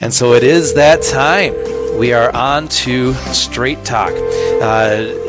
And so it is that time. We are on to Straight Talk. Uh,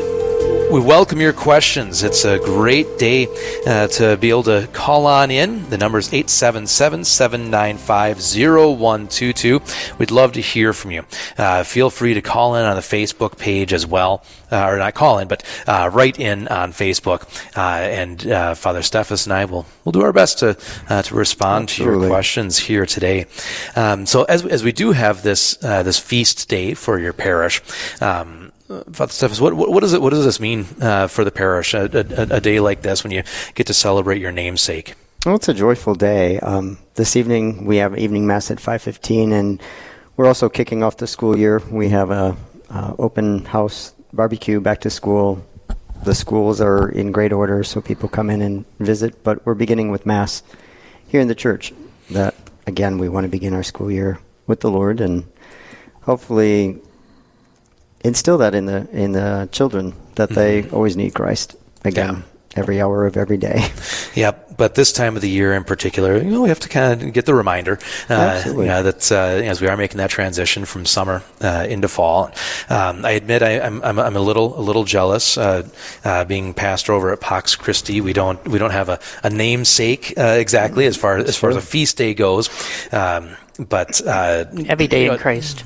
we welcome your questions. It's a great day uh, to be able to call on in. The number is 877 795 0122. We'd love to hear from you. Uh, feel free to call in on the Facebook page as well, uh, or not call in, but uh, write in on Facebook. Uh, and uh, Father Steffes and I will will do our best to to respond Absolutely. to your questions here today. Um, so as, as we do have this this feast day for your parish, um, Father Steffes, what, what, does it what does this mean uh, for the parish? A, a, a, day like this when you get to celebrate your namesake. Well, it's a joyful day. Um, this evening we have evening mass at five fifteen, and we're also kicking off the school year. We have a uh, open house barbecue back to school. The schools are in great order, so people come in and visit. But we're beginning with mass here in the church. That again, we want to begin our school year with the Lord, and hopefully instill that in the in the children that they mm-hmm. always need Christ again. Yeah. Every hour of every day. Yep, but this time of the year in particular, you know, we have to kind of get the reminder uh, You know, that uh, as we are making that transition from summer uh, into fall. Um, I admit I, am I'm, I'm a little a little jealous uh, uh, being pastor over at Pax Christi. We don't we don't have a, a namesake uh, exactly as far as far as a feast day goes. Um, but every day you know, in Christ.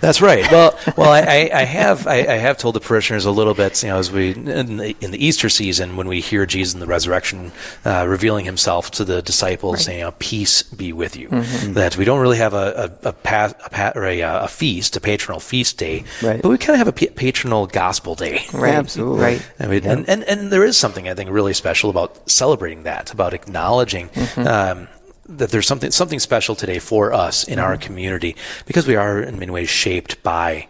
That's right. Well, well, I, I have I, I, have told the parishioners a little bit, you know, as we in the, in the Easter season when we hear Jesus in the resurrection uh, revealing Himself to the disciples, right. saying, "Peace be with you." Mm-hmm. That we don't really have a a, a, pa- a, pa- a, uh, a, feast, a patronal feast day, right. but we kind of have a p- patronal gospel day. Right. Absolutely. Right. I mean, and, and and there is something I think really special about celebrating that, about acknowledging. Mm-hmm. Um, that there's something something special today for us in mm-hmm. our community because we are in many ways shaped by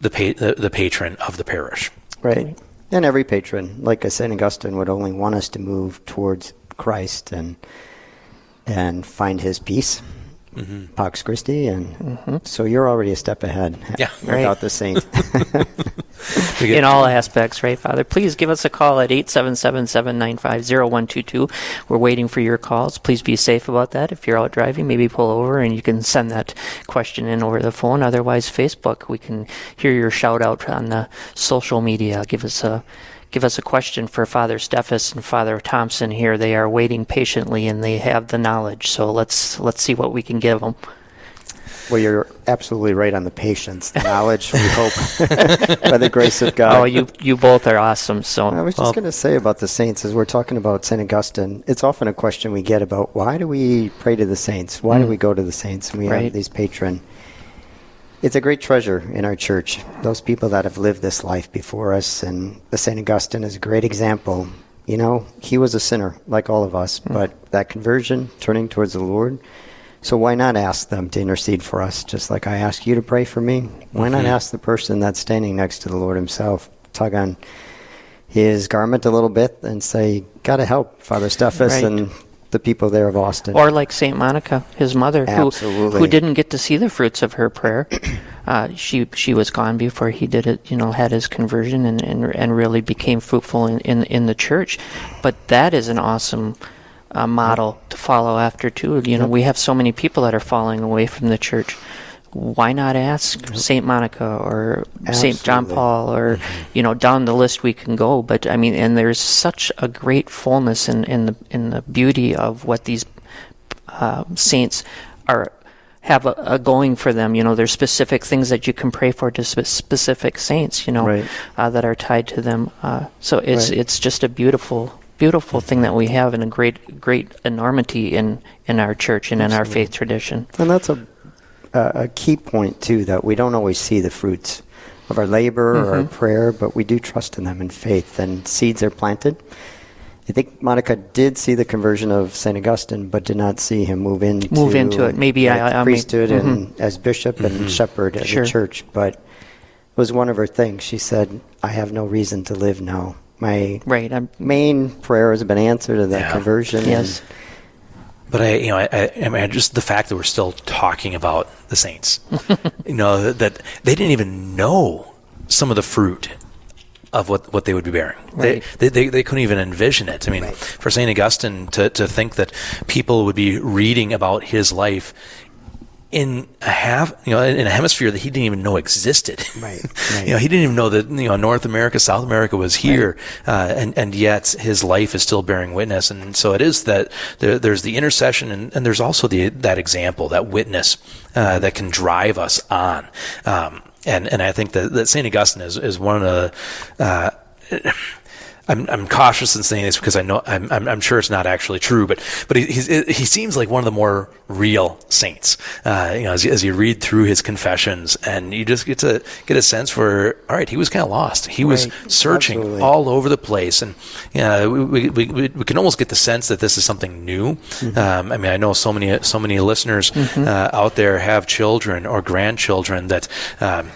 the, pa- the, the patron of the parish. Right. And every patron, like St. Augustine, would only want us to move towards Christ and and find his peace mm-hmm. Pax Christi, and mm-hmm. so you're already a step ahead. Yeah, without right. the saint. In all aspects, right, Father? Please give us a call at 877-795-0122. We're waiting for your calls. Please be safe about that. If you're out driving, maybe pull over and you can send that question in over the phone. Otherwise, Facebook, we can hear your shout out on the social media. Give us a give us a question for Father Steffes and Father Thompson here. They are waiting patiently and they have the knowledge. So let's let's see what we can give them. Well, you're absolutely right on the patience, the knowledge. we hope by the grace of God. Oh, you you both are awesome. So I was just well, going to say about the saints, as we're talking about Saint Augustine, it's often a question we get about why do we pray to the saints? Why mm. do we go to the saints? And we right. have these patron it's a great treasure in our church. Those people that have lived this life before us, and the St. Augustine is a great example. You know, he was a sinner like all of us, mm. but that conversion, turning towards the Lord. So why not ask them to intercede for us, just like I ask you to pray for me? Why mm-hmm. not ask the person that's standing next to the Lord Himself, tug on his garment a little bit, and say, "Gotta help, Father Steffes," right. and the people there of Austin. Or like Saint Monica, his mother, who who didn't get to see the fruits of her prayer. Uh, she she was gone before he did it. You know, had his conversion and and, and really became fruitful in, in in the church. But that is an awesome. Uh, model to follow after too. You know, we have so many people that are falling away from the church why not ask Saint Monica or Saint John Paul or mm-hmm. you know down the list we can go. But I mean, and there's such a great fullness in, in the in the beauty of what these uh, saints are have a, a, going for them. You know, there's specific things that you can pray for to spe- specific saints. You know, right. uh, that are tied to them. Uh, so it's right. it's just a beautiful beautiful thing that we have and a great great enormity in in our church and Absolutely. in our faith tradition. And that's a a key point too that we don't always see the fruits of our labor mm-hmm. or our mm-hmm. prayer, but we do trust in them in faith, and seeds are planted. I think Monica did see the conversion of Saint Augustine, but did not see him move into move into it. Maybe I, I priesthood mean, mm-hmm. and as bishop and mm-hmm. shepherd of sure. the church. But it was one of her things. She said, "I have no reason to live now. My right, I'm, main prayer has been answered in that yeah. conversion." Yes. And, but I, you know, I, I, mean, just the fact that we're still talking about the Saints, you know, that they didn't even know some of the fruit of what, what they would be bearing. Right. They, they, they, couldn't even envision it. I mean, right. for St. Augustine to, to think that people would be reading about his life in a half, you know, in a hemisphere that he didn't even know existed. Right. right. you know, he didn't even know that you know North America, South America was here, right. uh, and and yet his life is still bearing witness. And so it is that there, there's the intercession, and, and there's also the that example, that witness uh, that can drive us on. Um, and and I think that, that Saint Augustine is is one of the uh, I'm, I'm cautious in saying this because I know I'm, I'm, I'm sure it's not actually true, but but he he seems like one of the more real saints. Uh, you know, as, as, you read through his confessions, and you just get to get a sense for all right, he was kind of lost. He was searching Absolutely. all over the place, and you know, we, we, we, we, can almost get the sense that this is something new. Mm-hmm. Um, I mean, I know so many so many listeners mm-hmm. uh, out there have children or grandchildren that. Um,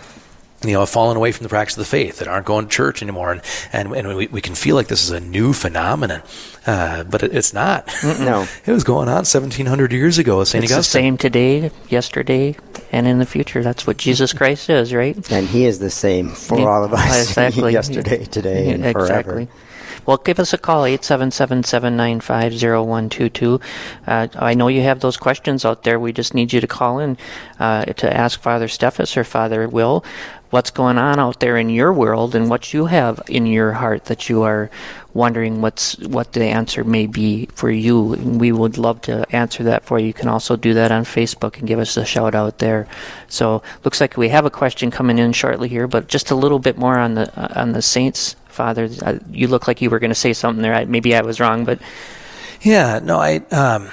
you know, have fallen away from the practice of the faith that aren't going to church anymore. And, and, and we, we can feel like this is a new phenomenon, uh, but it, it's not. No. it was going on 1700 years ago with St. It's Augustine. the same today, yesterday, and in the future. That's what Jesus Christ is, right? And he is the same for yeah, all of us. Exactly. yesterday, today, and exactly. forever. Well, give us a call, 877-795-0122. Uh, I know you have those questions out there. We just need you to call in uh, to ask Father Steffes or Father Will what's going on out there in your world and what you have in your heart that you are wondering what's what the answer may be for you. And we would love to answer that for you. You can also do that on Facebook and give us a shout out there. So looks like we have a question coming in shortly here, but just a little bit more on the uh, on the saints, Father. Uh, you look like you were going to say something there. I, maybe I was wrong, but yeah, no, I. Um,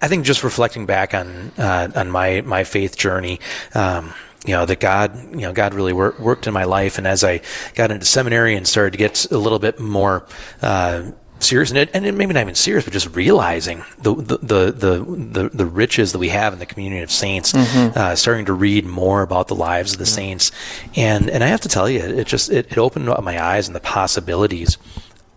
I think just reflecting back on uh, on my my faith journey, um, you know that God, you know, God really wor- worked in my life, and as I got into seminary and started to get a little bit more uh, serious, and, and maybe not even serious, but just realizing the the, the the the riches that we have in the community of saints, mm-hmm. uh, starting to read more about the lives of the mm-hmm. saints, and and I have to tell you, it just it, it opened up my eyes and the possibilities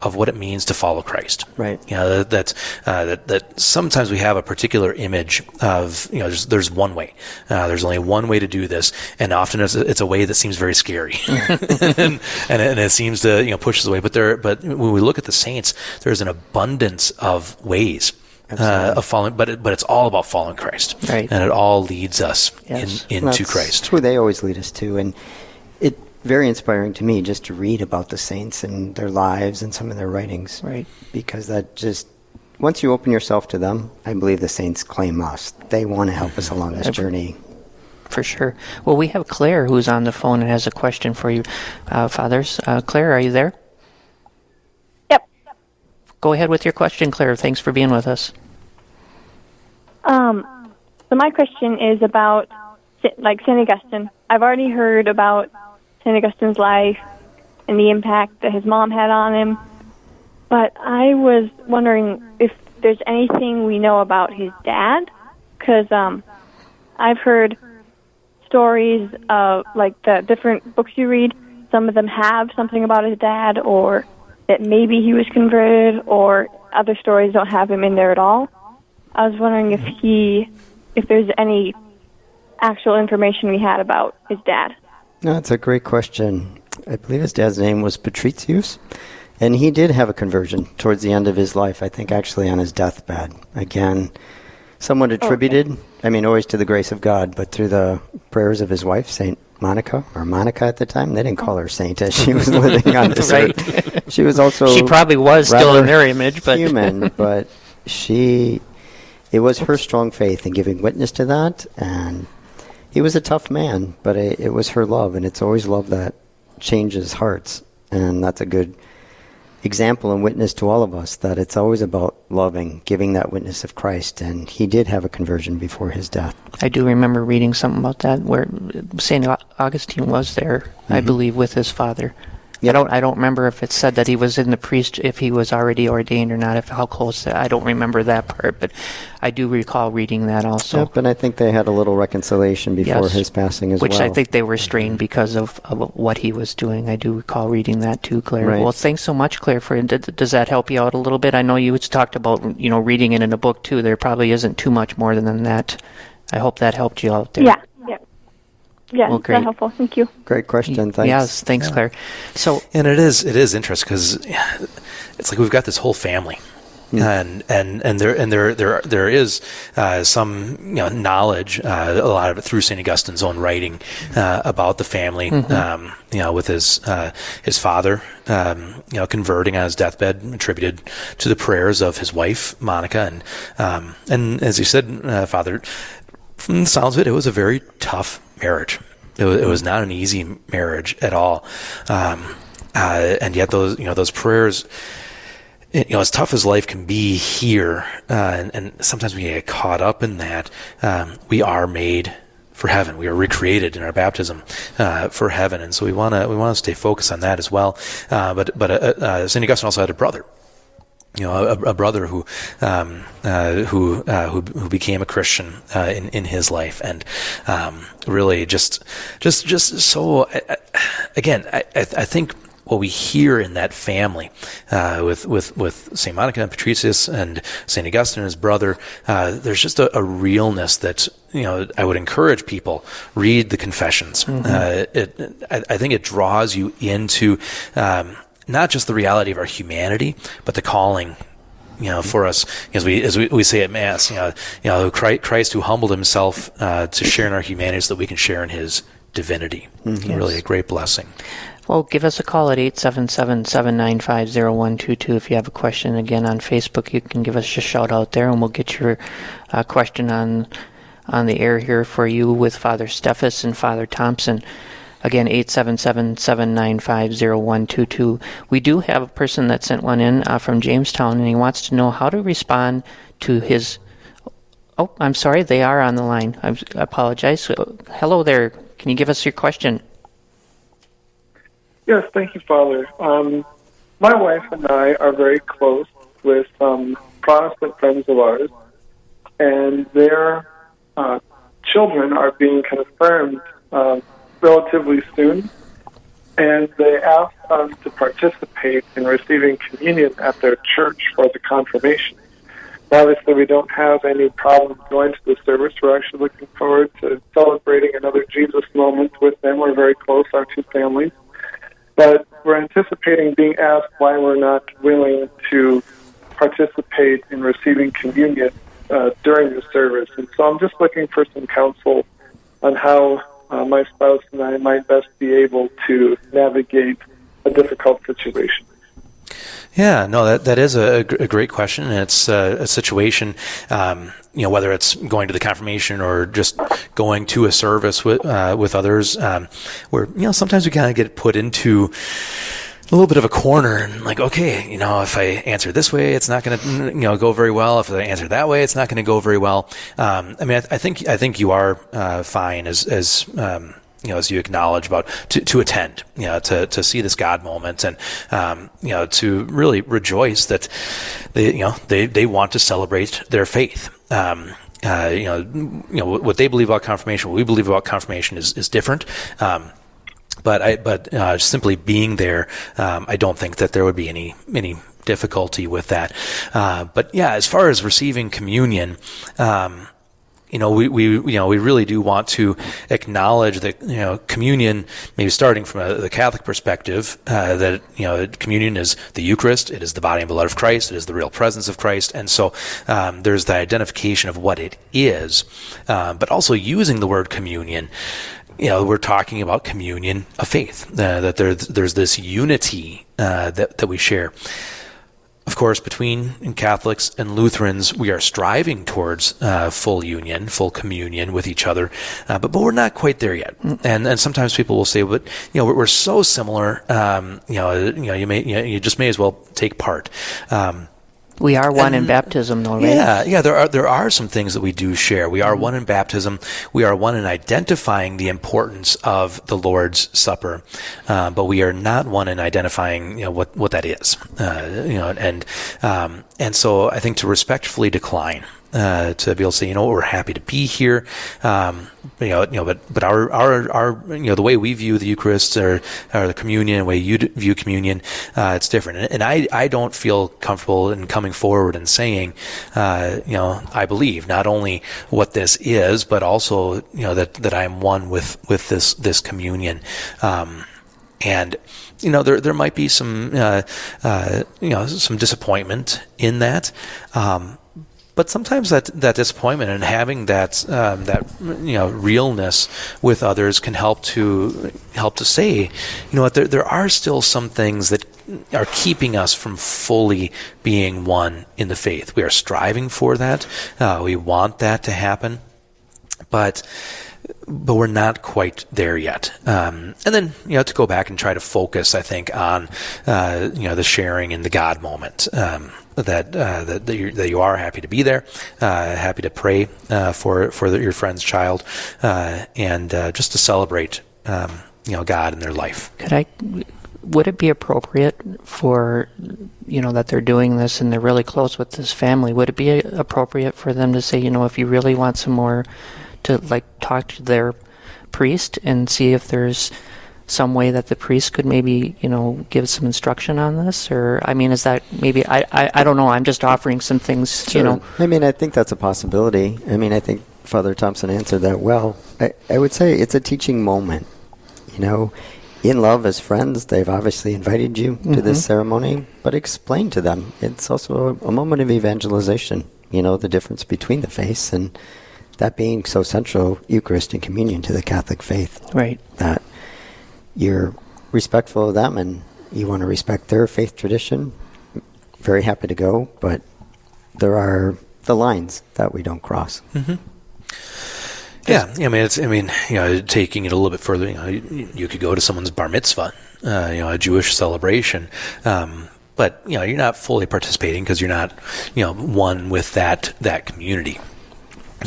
of what it means to follow Christ. Right. You know that that, uh, that, that sometimes we have a particular image of you know there's there's one way. Uh, there's only one way to do this, and often it's a, it's a way that seems very scary, and, and, and, it seems to you know push us away. But there, but when we look at the saints, there's an abundance of ways. Uh, of following, but it, but it's all about following Christ, right? And it all leads us yes. in, into Christ. Who they always lead us to, and very inspiring to me just to read about the saints and their lives and some of their writings. Right. Because that just once you open yourself to them, I believe the saints claim us. They want to help us along this journey. For sure. Well, we have Claire who's on the phone and has a question for you, uh, fathers. Uh, Claire, are you there? Yep. Go ahead with your question, Claire. Thanks for being with us. Um, so my question is about like Saint Augustine. I've already heard about St. Augustine's life and the impact that his mom had on him. But I was wondering if there's anything we know about his dad, because um, I've heard stories of like the different books you read. Some of them have something about his dad, or that maybe he was converted, or other stories don't have him in there at all. I was wondering if he, if there's any actual information we had about his dad. No, that's a great question. I believe his dad's name was Patricius, and he did have a conversion towards the end of his life. I think actually on his deathbed. Again, somewhat attributed. Okay. I mean, always to the grace of God, but through the prayers of his wife, Saint Monica or Monica at the time. They didn't call her saint as she was living on this right. earth. She was also she probably was still in their image, but human. but she, it was her strong faith in giving witness to that and he was a tough man, but it, it was her love, and it's always love that changes hearts, and that's a good example and witness to all of us that it's always about loving, giving that witness of Christ. And he did have a conversion before his death. I do remember reading something about that where St. Augustine was there, mm-hmm. I believe, with his father. I don't. I don't remember if it said that he was in the priest, if he was already ordained or not. If how close. I don't remember that part, but I do recall reading that also. Yep, and I think they had a little reconciliation before yes, his passing as which well. Which I think they were strained because of, of, what he was doing. I do recall reading that too, Claire. Right. Well, thanks so much, Claire. For does that help you out a little bit? I know you talked about you know reading it in a book too. There probably isn't too much more than that. I hope that helped you out there. Yeah. Yeah, well, great. helpful. Thank you. Great question. Thanks. Yes, thanks, yeah. Claire. So, and it is it is interesting because it's like we've got this whole family. And and and there and there there there is uh, some you know, knowledge, uh, a lot of it through Saint Augustine's own writing uh, about the family. Mm-hmm. Um, you know, with his uh, his father, um, you know, converting on his deathbed, attributed to the prayers of his wife Monica, and um, and as he said, uh, Father, from the sounds of it, it was a very tough marriage. It was, it was not an easy marriage at all, um, uh, and yet those you know those prayers you know, as tough as life can be here, uh, and, and, sometimes we get caught up in that, um, we are made for heaven. We are recreated in our baptism uh, for heaven, and so we want to we want to stay focused on that as well. Uh, but but uh, uh, Saint Augustine also had a brother. You know, a, a brother who um, uh, who, who who became a Christian in in his life, and um, really just just just so. again, I, I think what we hear in that family uh, with with with Saint Monica and Patricius and Saint Augustine and his brother. Uh, there's just a, a, realness that you know I would encourage people read the Confessions. Mm-hmm. Uh, it, I, I, think it draws you into um, not just the reality of our humanity, but the calling you know, for us, as we as we, we say at Mass, you know, you know, Christ who humbled Himself uh, to share in our humanity, so that we can share in His divinity. Mm-hmm. Really, a great blessing. Well, give us a call at 877-795-0122 if you have a question. Again, on Facebook, you can give us a shout out there, and we'll get your uh, question on on the air here for you with Father Steffes and Father Thompson. Again, 877-795-0122. We do have a person that sent one in uh, from Jamestown, and he wants to know how to respond to his... Oh, I'm sorry, they are on the line. I apologize. Hello there. Can you give us your question? Yes, thank you, Father. Um, my wife and I are very close with um, Protestant friends of ours, and their uh, children are being confirmed uh, relatively soon. And they asked us to participate in receiving communion at their church for the confirmation. Obviously, we don't have any problem going to the service. We're actually looking forward to celebrating another Jesus moment with them. We're very close, our two families but we're anticipating being asked why we're not willing to participate in receiving communion uh, during the service. And so I'm just looking for some counsel on how uh, my spouse and I might best be able to navigate a difficult situation. Yeah, no, that that is a, a great question. And it's uh, a situation, um, you know, whether it's going to the confirmation or just going to a service with uh, with others, um, where you know sometimes we kind of get put into a little bit of a corner and like, okay, you know, if I answer this way, it's not going to, you know, go very well. If I answer that way, it's not going to go very well. Um, I mean, I, I, think I think you are uh, fine as as um, you know, as you acknowledge about to, to attend, you know, to, to see this God moment and, um, you know, to really rejoice that they, you know, they, they want to celebrate their faith. Um, uh, you know, you know what they believe about confirmation, what we believe about confirmation is, is different. Um, but I, but uh, simply being there, um, I don't think that there would be any any difficulty with that. Uh, but yeah, as far as receiving communion, um, you know, we, we, you know, we really do want to acknowledge that, you know, communion, maybe starting from a, the Catholic perspective, uh, that, you know, communion is the Eucharist, it is the body and blood of Christ, it is the real presence of Christ. And so um, there's the identification of what it is, uh, but also using the word communion you know, we're talking about communion of faith, uh, that there's, there's this unity uh, that, that we share. Of course, between Catholics and Lutherans, we are striving towards uh, full union, full communion with each other, uh, but but we're not quite there yet. And and sometimes people will say, "But you know, we're, we're so similar. Um, you know, you know, you may you, know, you, just may as well take part." Um, we are one and, in baptism, though, right? Yeah, yeah. There are there are some things that we do share. We are one in baptism. We are one in identifying the importance of the Lord's Supper, uh, but we are not one in identifying you know what what that is. Uh, you know, and um, and so I think to respectfully decline uh, to be able to say, you know, we're happy to be here. Um, you know, you know, but but our our our you know the way we view the Eucharist or, or the communion, the way you view communion, uh, it's different. And, and, I I don't feel comfortable in coming forward and saying, uh, you know, I believe not only what this is, but also you know that that I am one with with this this communion. Um, and you know there there might be some uh, uh, you know some disappointment in that. Um, but sometimes that, that disappointment and having that um, that you know realness with others can help to help to say, you know what, there there are still some things that are keeping us from fully being one in the faith. We are striving for that. Uh, we want that to happen, but but we're not quite there yet. Um, and then, you know, to go back and try to focus, I think, on, uh, you know, the sharing in the God moment. Um, that, uh, that, that, that, you are happy to be there, uh, happy to pray uh, for for the, your friend's child, uh, and uh, just to celebrate, um, you know, God in their life. Could I? Would it be appropriate for, you know, that they're doing this and they're really close with this family? Would it be appropriate for them to say, you know, if you really want some more to like talk to their priest and see if there's some way that the priest could maybe you know give some instruction on this or i mean is that maybe i i, I don't know i'm just offering some things sure. you know i mean i think that's a possibility i mean i think father thompson answered that well i, I would say it's a teaching moment you know in love as friends they've obviously invited you mm-hmm. to this mm-hmm. ceremony but explain to them it's also a, a moment of evangelization you know the difference between the faiths and that being so central, Eucharist and communion to the Catholic faith. Right. That you're respectful of them and you want to respect their faith tradition. Very happy to go, but there are the lines that we don't cross. Mm-hmm. Yeah, I mean, it's. I mean, you know, taking it a little bit further, you know, you, you could go to someone's bar mitzvah, uh, you know, a Jewish celebration, um, but you know, you're not fully participating because you're not, you know, one with that that community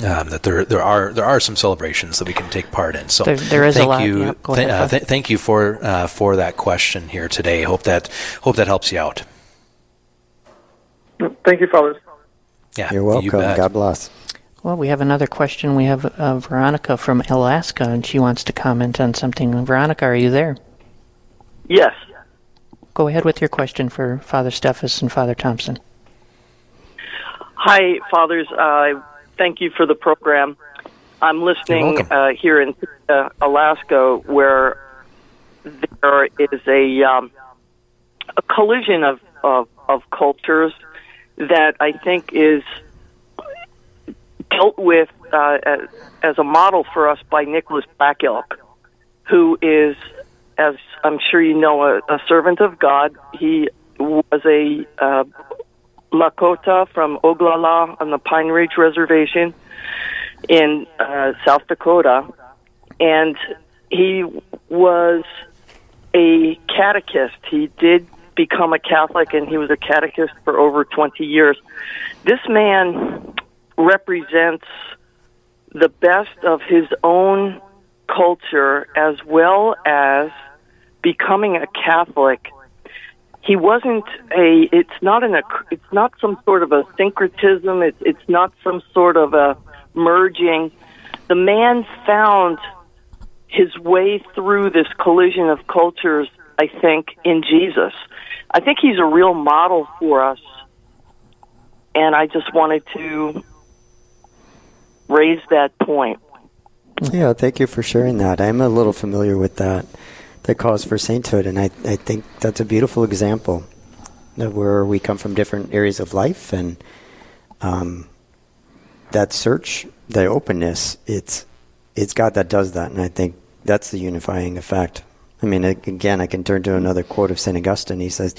um, that there there are there are some celebrations that we can take part in. So there, there is thank a lot. You, yep, th- uh, th- thank you for uh, for that question here today. Hope that hope that helps you out. Thank you, fellas. Yeah, you're welcome. You God bless. Well, we have another question. We have uh, Veronica from Alaska, and she wants to comment on something. Veronica, are you there? Yes. Go ahead with your question for Father Steffes and Father Thompson. Hi, Fathers. Uh, thank you for the program. I'm listening uh, here in uh, Alaska, where there is a um, a collision of, of of cultures that I think is dealt with uh, as, as a model for us by Nicholas Black Elk, who is, as I'm sure you know, a, a servant of God. He was a uh, Lakota from Oglala on the Pine Ridge Reservation in uh, South Dakota, and he was a catechist. He did become a Catholic, and he was a catechist for over 20 years. This man represents the best of his own culture as well as becoming a Catholic he wasn't a it's not an it's not some sort of a syncretism it's it's not some sort of a merging. The man found his way through this collision of cultures i think in jesus. I think he's a real model for us and i just wanted to raise that point. Yeah thank you for sharing that. I'm a little familiar with that the calls for sainthood. And I, I think that's a beautiful example of where we come from different areas of life and um, that search, the openness, it's, it's God that does that. And I think that's the unifying effect. I mean, again, I can turn to another quote of St. Augustine. He says,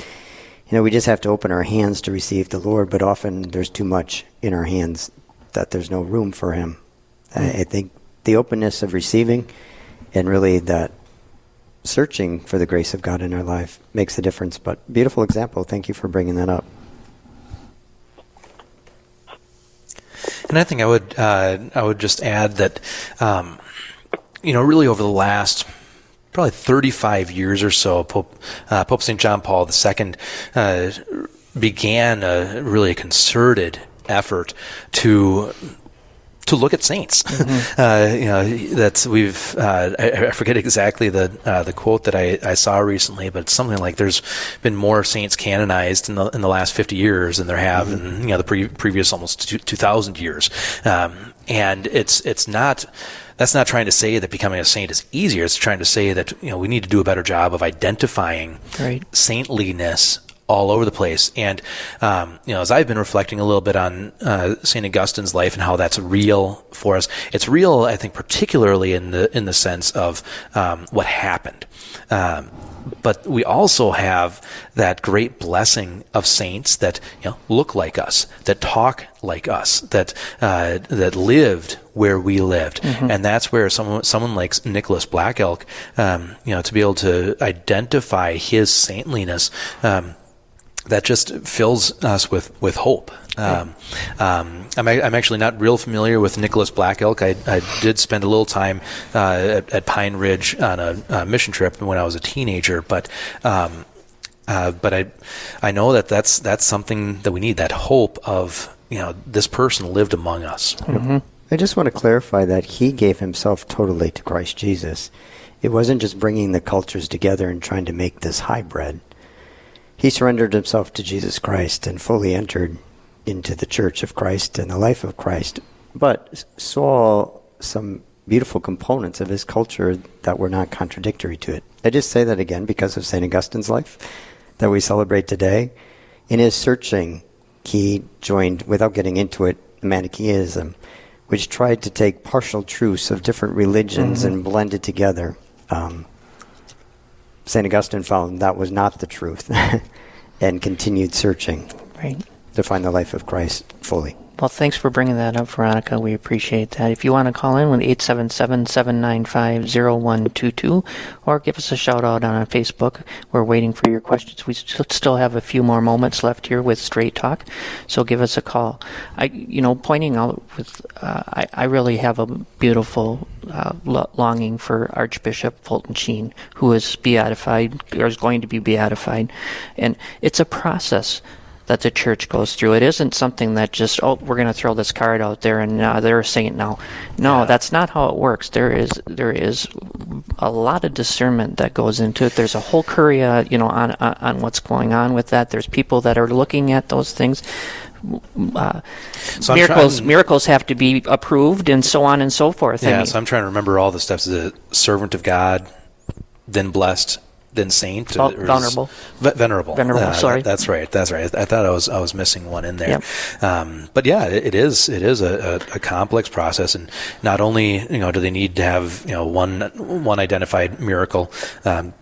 you know, we just have to open our hands to receive the Lord, but often there's too much in our hands that there's no room for Him. I, I think the openness of receiving and really that searching for the grace of God in our life makes a difference. But beautiful example. Thank you for bringing that up. And I think I would uh, I would just add that um, you know really over the last probably 35 years or so, Pope uh, Pope St. John Paul II uh, began a really concerted effort to to look at saints. Mm-hmm. Uh, you know, that's we've uh, I, I, forget exactly the uh, the quote that I, I saw recently, but something like there's been more saints canonized in the in the last 50 years than there have mm-hmm. in you know the pre- previous almost two thousand years. Um, and it's it's not that's not trying to say that becoming a saint is easier. It's trying to say that you know we need to do a better job of identifying right. saintliness all over the place. And um, you know, as I've been reflecting a little bit on uh, Saint Augustine's life and how that's real for us, it's real, I think, particularly in the in the sense of um, what happened. Um, but we also have that great blessing of saints that you know, look like us, that talk like us, that uh, that lived where we lived, mm-hmm. and that's where someone someone like Nicholas Black Elk, um, you know, to be able to identify his saintliness. That just fills us with, with hope. Um, um, I'm, I'm actually not real familiar with Nicholas Black Elk. I, I did spend a little time uh, at, at, Pine Ridge on a, a, mission trip when I was a teenager, but um, uh, but I I know that that's that's something that we need. That hope of you know this person lived among us. Mm-hmm. I just want to clarify that he gave himself totally to Christ Jesus. It wasn't just bringing the cultures together and trying to make this hybrid he surrendered himself to Jesus Christ and fully entered into the church of Christ and the life of Christ, but saw some beautiful components of his culture that were not contradictory to it. I just say that again because of St. Augustine's life that we celebrate today. In his searching, he joined, without getting into it, Manichaeism, which tried to take partial truths of different religions mm-hmm. and blend it together. Um, St. Augustine found that was not the truth and continued searching right. To find the life of Christ fully. Well, thanks for bringing that up, Veronica. We appreciate that. If you want to call in with 877-795-0122 or give us a shout out on Facebook, we're waiting for your questions. We still have a few more moments left here with Straight Talk, so give us a call. I, you know, pointing out with, uh, I, I really have a beautiful uh, longing for Archbishop Fulton Sheen, who is beatified, or is going to be beatified. And it's a process that the church goes through. It isn't something that just oh we're going to throw this card out there and uh, they're a saint now. No, yeah. that's not how it works. There is there is a lot of discernment that goes into it. There's a whole curia, you know, on on what's going on with that. There's people that are looking at those things. Uh, so miracles trying, miracles have to be approved and so on and so forth. Yeah, I mean, so I'm trying to remember all the steps. The servant of God, then blessed, than saint. vulnerable. venerable. Venerable. Uh, sorry. That, that's right. That's right. I thought I was I was missing one in there. Yep. Um, but yeah, it, it is it is a, a, a, complex process, and not only you know do they need to have you know one one identified miracle. Um,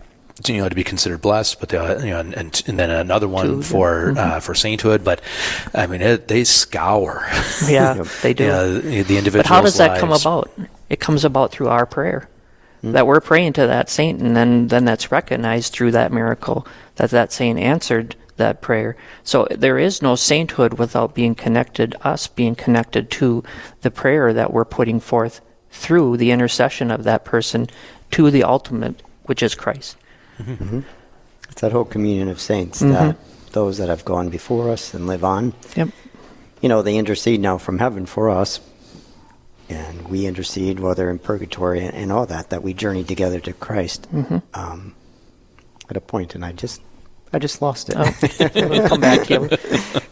to, you know, to be considered blessed, but the, you know, and, and, and then another one Two, for mm-hmm. uh, for sainthood. But I mean, it, they scour. Yeah, they do. You know, the individual. But how does that lives. come about? It comes about through our prayer mm-hmm. that we're praying to that saint, and then then that's recognized through that miracle that that saint answered that prayer. So there is no sainthood without being connected, us being connected to the prayer that we're putting forth through the intercession of that person to the ultimate, which is Christ. Mm-hmm. It's that whole communion of saints mm-hmm. that those that have gone before us and live on. Yep. You know, they intercede now from heaven for us, we intercede while they're in purgatory and, and all that, that we journey together to Christ mm-hmm. um, at a point, and I just I just lost it. Oh, will come back. He'll,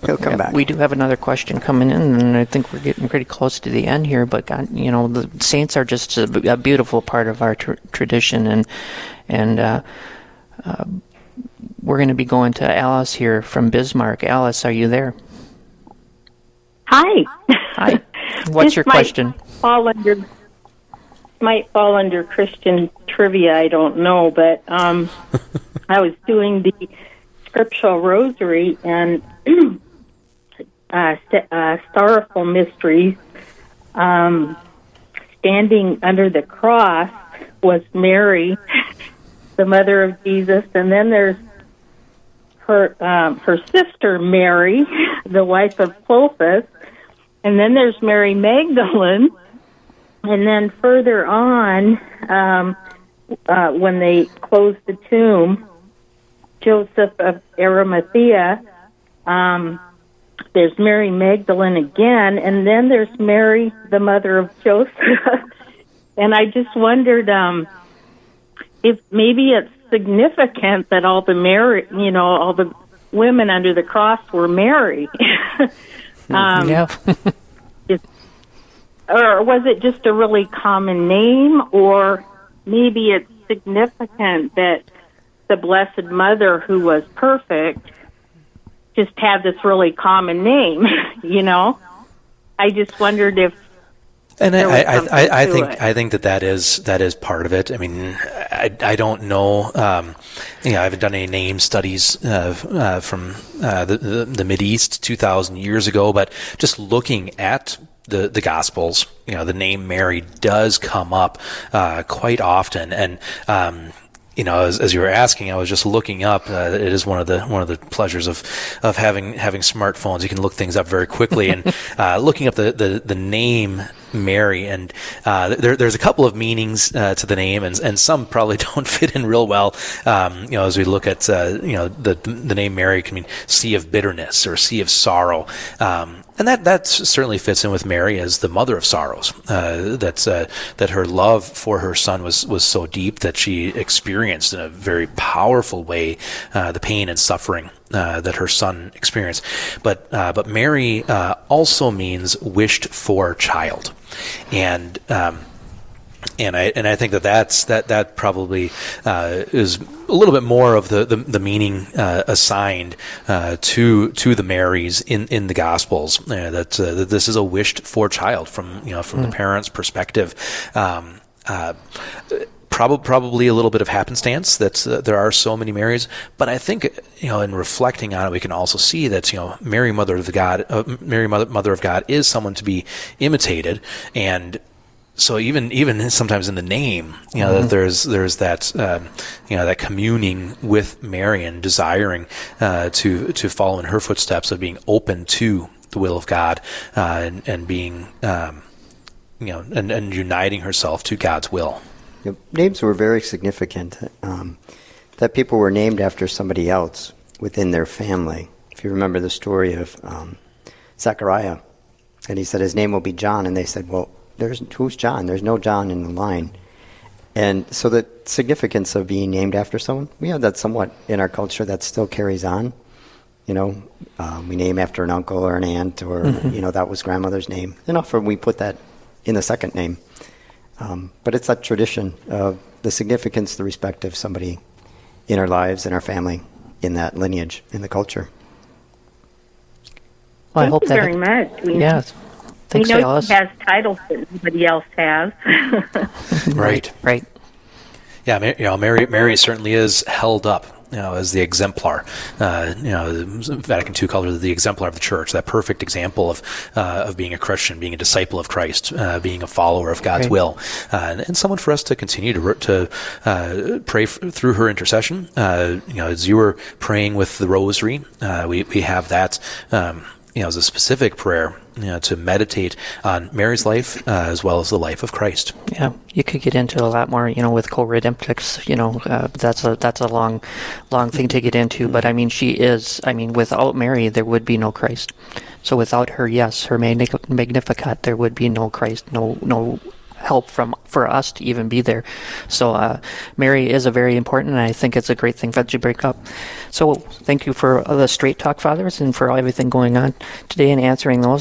he'll come yeah, back. We do have another question coming in, and I think we're getting pretty close to the end here. But God, you know, the saints are just a, a beautiful part of our tr- tradition, and and uh, uh, we're going to be going to Alice here from Bismarck. Alice, are you there? Hi. Hi. What's this your question? Fall under might fall under Christian trivia. I don't know, but um, I was doing the scriptural rosary and uh, uh, sorrowful mysteries. Um, standing under the cross was Mary, the mother of Jesus, and then there's her um, her sister Mary, the wife of Clopas, and then there's Mary Magdalene. And then further on, um, uh, when they closed the tomb, Joseph of Arimathea, um, there's Mary Magdalene again, and then there's Mary, the mother of Joseph. and I just wondered um, if maybe it's significant that all the Mary, you know, all the women under the cross were Mary. Um, yeah. or was it just a really common name, or maybe it's significant that the Blessed Mother, who was perfect, just had this really common name, you know? I just wondered if and I, I, I, I think it. I think that that is that is part of it. I mean, I, I don't know. Um, you know, I haven't done any name studies uh, uh, from uh, the, the the Mid East two thousand years ago, but just looking at the the Gospels, you know, the name Mary does come up uh, quite often, and um, you know, as, as, you were asking, I was just looking up. Uh, it is one of the one of the pleasures of of having having smartphones. You can look things up very quickly, and uh, looking up the, the the name Mary, and uh, there, there's a couple of meanings uh, to the name, and, and some probably don't fit in real well. Um, you know, as we look at uh, you know the the name Mary can mean sea of bitterness or sea of sorrow. Um, and that that certainly fits in with Mary as the mother of sorrows. Uh, that's uh, that her love for her son was was so deep that she experienced in a very powerful way uh, the pain and suffering uh, that her son experienced. But uh, but Mary uh, also means wished for child, and. Um, and I and I think that that's that that probably uh, is a little bit more of the the, the meaning uh, assigned uh, to to the Marys in, in the Gospels uh, that, uh, that this is a wished for child from you know from mm. the hmm. parents' perspective. Um, uh, probably probably a little bit of happenstance that uh, there are so many Marys, but I think you know in reflecting on it, we can also see that you know Mary, Mother of God, uh, Mary, Mother, Mother of God, is someone to be imitated, and so even even sometimes in the name, you know, mm-hmm. that there's there's that um, you know that communing with Mary and desiring uh, to to follow in her footsteps of being open to the will of God uh, and and being um, you know and, and uniting herself to God's will. Yep. Names were very significant. Um, that people were named after somebody else within their family. If you remember the story of um, Zechariah, and he said his name will be John, and they said, well there's who's John? There's no John in the line. And so the significance of being named after someone, we have that somewhat in our culture that still carries on. You know, um, we name after an uncle or an aunt, or mm-hmm. you know that was grandmother's name. And often we put that in the second name. Um, but it's that tradition of the significance, the respect of somebody in our lives, in our family, in that lineage, in the culture. Well, Thank I hope you that very much. We yeah, Thanks, we know Alice. he has titles that nobody else has. right. Right. Yeah, you know, Mary, Mary certainly is held up you know, as the exemplar. Uh, you know, Vatican II called her the exemplar of the church, that perfect example of uh, of being a Christian, being a disciple of Christ, uh, being a follower of God's will, uh, and, and, someone for us to continue to to uh, pray f- through her intercession. Uh, you know, as you were praying with the Rosary, we we have that. Um, you know, as a specific prayer you know, to meditate on Mary's life uh, as well as the life of Christ. Yeah, you could get into a lot more, you know, with co redemptrix. You know, uh, that's a that's a long, long thing to get into. But I mean, she is. I mean, without Mary, there would be no Christ. So without her, yes, her Magnificat, there would be no Christ, no no help from for us to even be there. So uh, Mary is a very important, and I think it's a great thing that you break up. So thank you for the straight talk, fathers, and for everything going on today and answering those.